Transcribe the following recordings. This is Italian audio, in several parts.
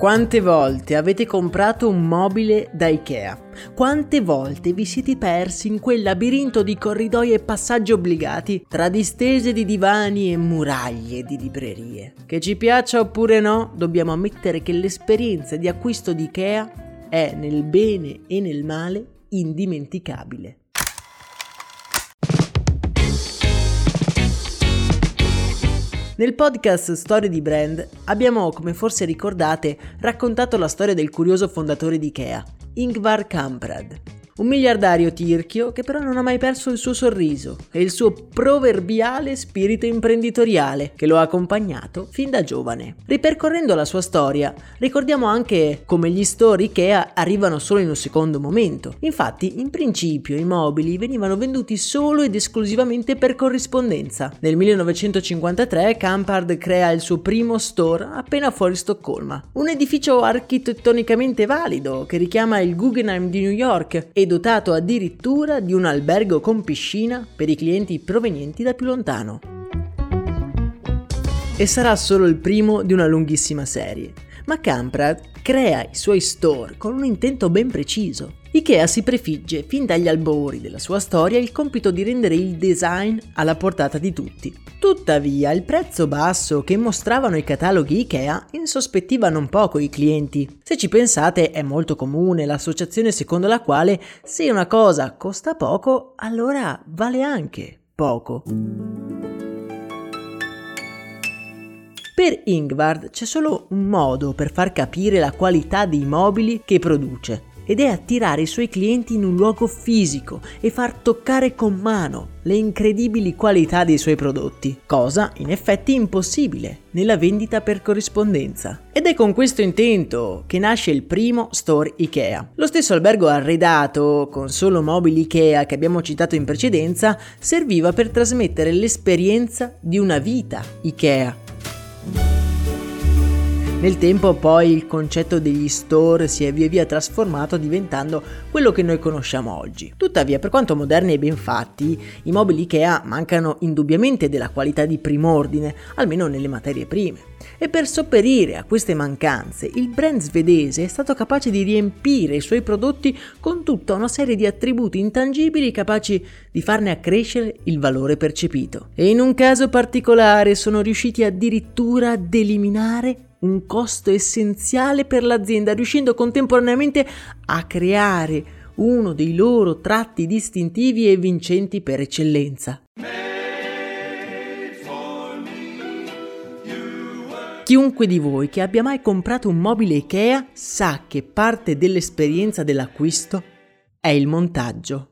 Quante volte avete comprato un mobile da Ikea? Quante volte vi siete persi in quel labirinto di corridoi e passaggi obbligati tra distese di divani e muraglie di librerie? Che ci piaccia oppure no, dobbiamo ammettere che l'esperienza di acquisto di Ikea è nel bene e nel male indimenticabile. Nel podcast Storie di Brand abbiamo, come forse ricordate, raccontato la storia del curioso fondatore di Ikea, Ingvar Kamprad. Un miliardario tirchio che però non ha mai perso il suo sorriso e il suo proverbiale spirito imprenditoriale che lo ha accompagnato fin da giovane. Ripercorrendo la sua storia, ricordiamo anche come gli store Ikea arrivano solo in un secondo momento. Infatti, in principio i mobili venivano venduti solo ed esclusivamente per corrispondenza. Nel 1953 Campard crea il suo primo store appena fuori Stoccolma, un edificio architettonicamente valido che richiama il Guggenheim di New York e dotato addirittura di un albergo con piscina per i clienti provenienti da più lontano. E sarà solo il primo di una lunghissima serie, ma Camprad crea i suoi store con un intento ben preciso. Ikea si prefigge fin dagli albori della sua storia il compito di rendere il design alla portata di tutti. Tuttavia, il prezzo basso che mostravano i cataloghi Ikea insospettiva non poco i clienti. Se ci pensate, è molto comune l'associazione secondo la quale se una cosa costa poco, allora vale anche poco. Per Ingvard c'è solo un modo per far capire la qualità dei mobili che produce ed è attirare i suoi clienti in un luogo fisico e far toccare con mano le incredibili qualità dei suoi prodotti, cosa in effetti impossibile nella vendita per corrispondenza. Ed è con questo intento che nasce il primo store IKEA. Lo stesso albergo arredato, con solo mobili IKEA che abbiamo citato in precedenza, serviva per trasmettere l'esperienza di una vita IKEA nel tempo poi il concetto degli store si è via via trasformato diventando quello che noi conosciamo oggi. Tuttavia, per quanto moderni e ben fatti, i mobili IKEA mancano indubbiamente della qualità di prim'ordine, almeno nelle materie prime. E per sopperire a queste mancanze, il brand svedese è stato capace di riempire i suoi prodotti con tutta una serie di attributi intangibili capaci di farne accrescere il valore percepito. E in un caso particolare sono riusciti addirittura ad eliminare un costo essenziale per l'azienda, riuscendo contemporaneamente a creare uno dei loro tratti distintivi e vincenti per eccellenza. Chiunque di voi che abbia mai comprato un mobile IKEA sa che parte dell'esperienza dell'acquisto è il montaggio.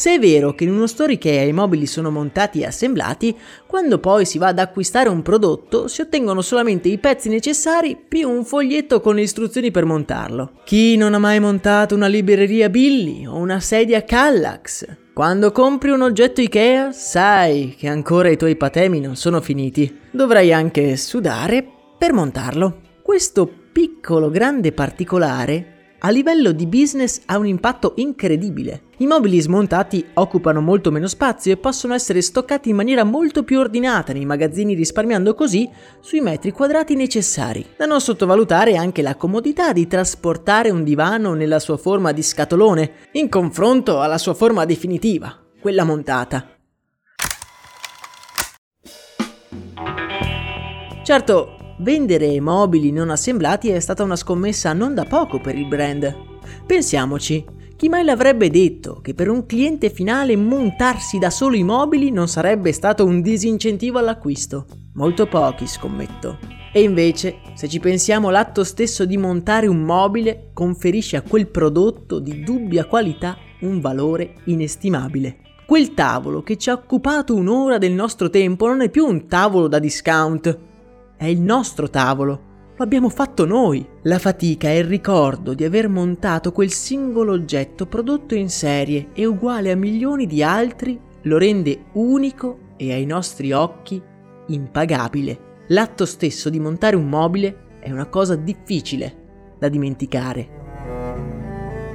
Se è vero che in uno store Ikea i mobili sono montati e assemblati, quando poi si va ad acquistare un prodotto si ottengono solamente i pezzi necessari più un foglietto con le istruzioni per montarlo. Chi non ha mai montato una libreria Billy o una sedia Kallax? Quando compri un oggetto Ikea sai che ancora i tuoi patemi non sono finiti. Dovrai anche sudare per montarlo. Questo piccolo grande particolare a livello di business ha un impatto incredibile. I mobili smontati occupano molto meno spazio e possono essere stoccati in maniera molto più ordinata nei magazzini risparmiando così sui metri quadrati necessari. Da non sottovalutare anche la comodità di trasportare un divano nella sua forma di scatolone, in confronto alla sua forma definitiva, quella montata. Certo, vendere mobili non assemblati è stata una scommessa non da poco per il brand. Pensiamoci, chi mai l'avrebbe detto che per un cliente finale montarsi da solo i mobili non sarebbe stato un disincentivo all'acquisto? Molto pochi, scommetto. E invece, se ci pensiamo, l'atto stesso di montare un mobile conferisce a quel prodotto di dubbia qualità un valore inestimabile. Quel tavolo che ci ha occupato un'ora del nostro tempo non è più un tavolo da discount, è il nostro tavolo. Lo abbiamo fatto noi. La fatica e il ricordo di aver montato quel singolo oggetto prodotto in serie e uguale a milioni di altri lo rende unico e ai nostri occhi impagabile. L'atto stesso di montare un mobile è una cosa difficile da dimenticare.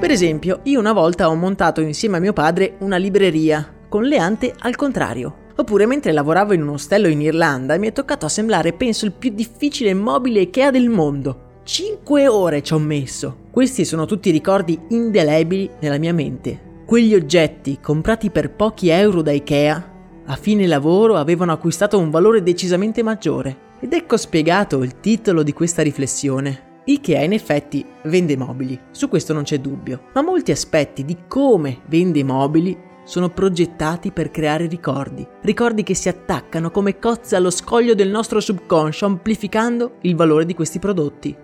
Per esempio, io una volta ho montato insieme a mio padre una libreria, con le ante al contrario. Oppure mentre lavoravo in un ostello in Irlanda mi è toccato assemblare penso il più difficile mobile ha del mondo. 5 ore ci ho messo. Questi sono tutti ricordi indelebili nella mia mente. Quegli oggetti comprati per pochi euro da Ikea a fine lavoro avevano acquistato un valore decisamente maggiore. Ed ecco spiegato il titolo di questa riflessione. Ikea in effetti vende mobili, su questo non c'è dubbio, ma molti aspetti di come vende mobili sono progettati per creare ricordi, ricordi che si attaccano come cozze allo scoglio del nostro subconscio amplificando il valore di questi prodotti.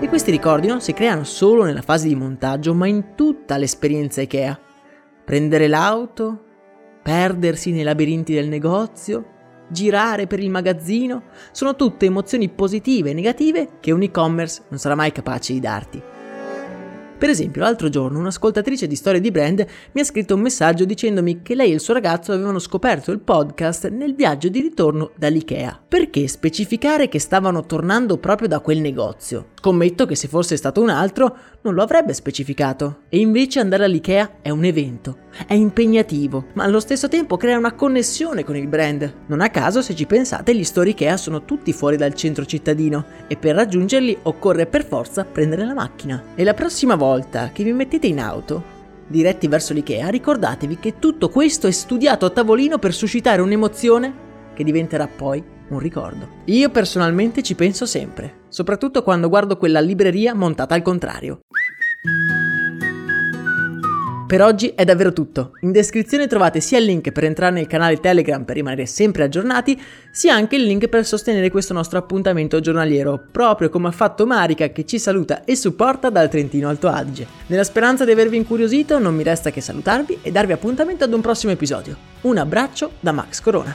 E questi ricordi non si creano solo nella fase di montaggio, ma in tutta l'esperienza IKEA. Prendere l'auto, perdersi nei labirinti del negozio, girare per il magazzino, sono tutte emozioni positive e negative che un e-commerce non sarà mai capace di darti. Per esempio, l'altro giorno un'ascoltatrice di storie di brand mi ha scritto un messaggio dicendomi che lei e il suo ragazzo avevano scoperto il podcast nel viaggio di ritorno dall'IKEA. Perché specificare che stavano tornando proprio da quel negozio? Scommetto che se fosse stato un altro non lo avrebbe specificato. E invece andare all'IKEA è un evento, è impegnativo, ma allo stesso tempo crea una connessione con il brand. Non a caso, se ci pensate, gli store IKEA sono tutti fuori dal centro cittadino e per raggiungerli occorre per forza prendere la macchina. E la prossima volta che vi mettete in auto, diretti verso l'IKEA, ricordatevi che tutto questo è studiato a tavolino per suscitare un'emozione che diventerà poi un ricordo. Io personalmente ci penso sempre, soprattutto quando guardo quella libreria montata al contrario. Per oggi è davvero tutto. In descrizione trovate sia il link per entrare nel canale Telegram per rimanere sempre aggiornati, sia anche il link per sostenere questo nostro appuntamento giornaliero, proprio come ha fatto Marica che ci saluta e supporta dal Trentino Alto Adige. Nella speranza di avervi incuriosito, non mi resta che salutarvi e darvi appuntamento ad un prossimo episodio. Un abbraccio da Max Corona.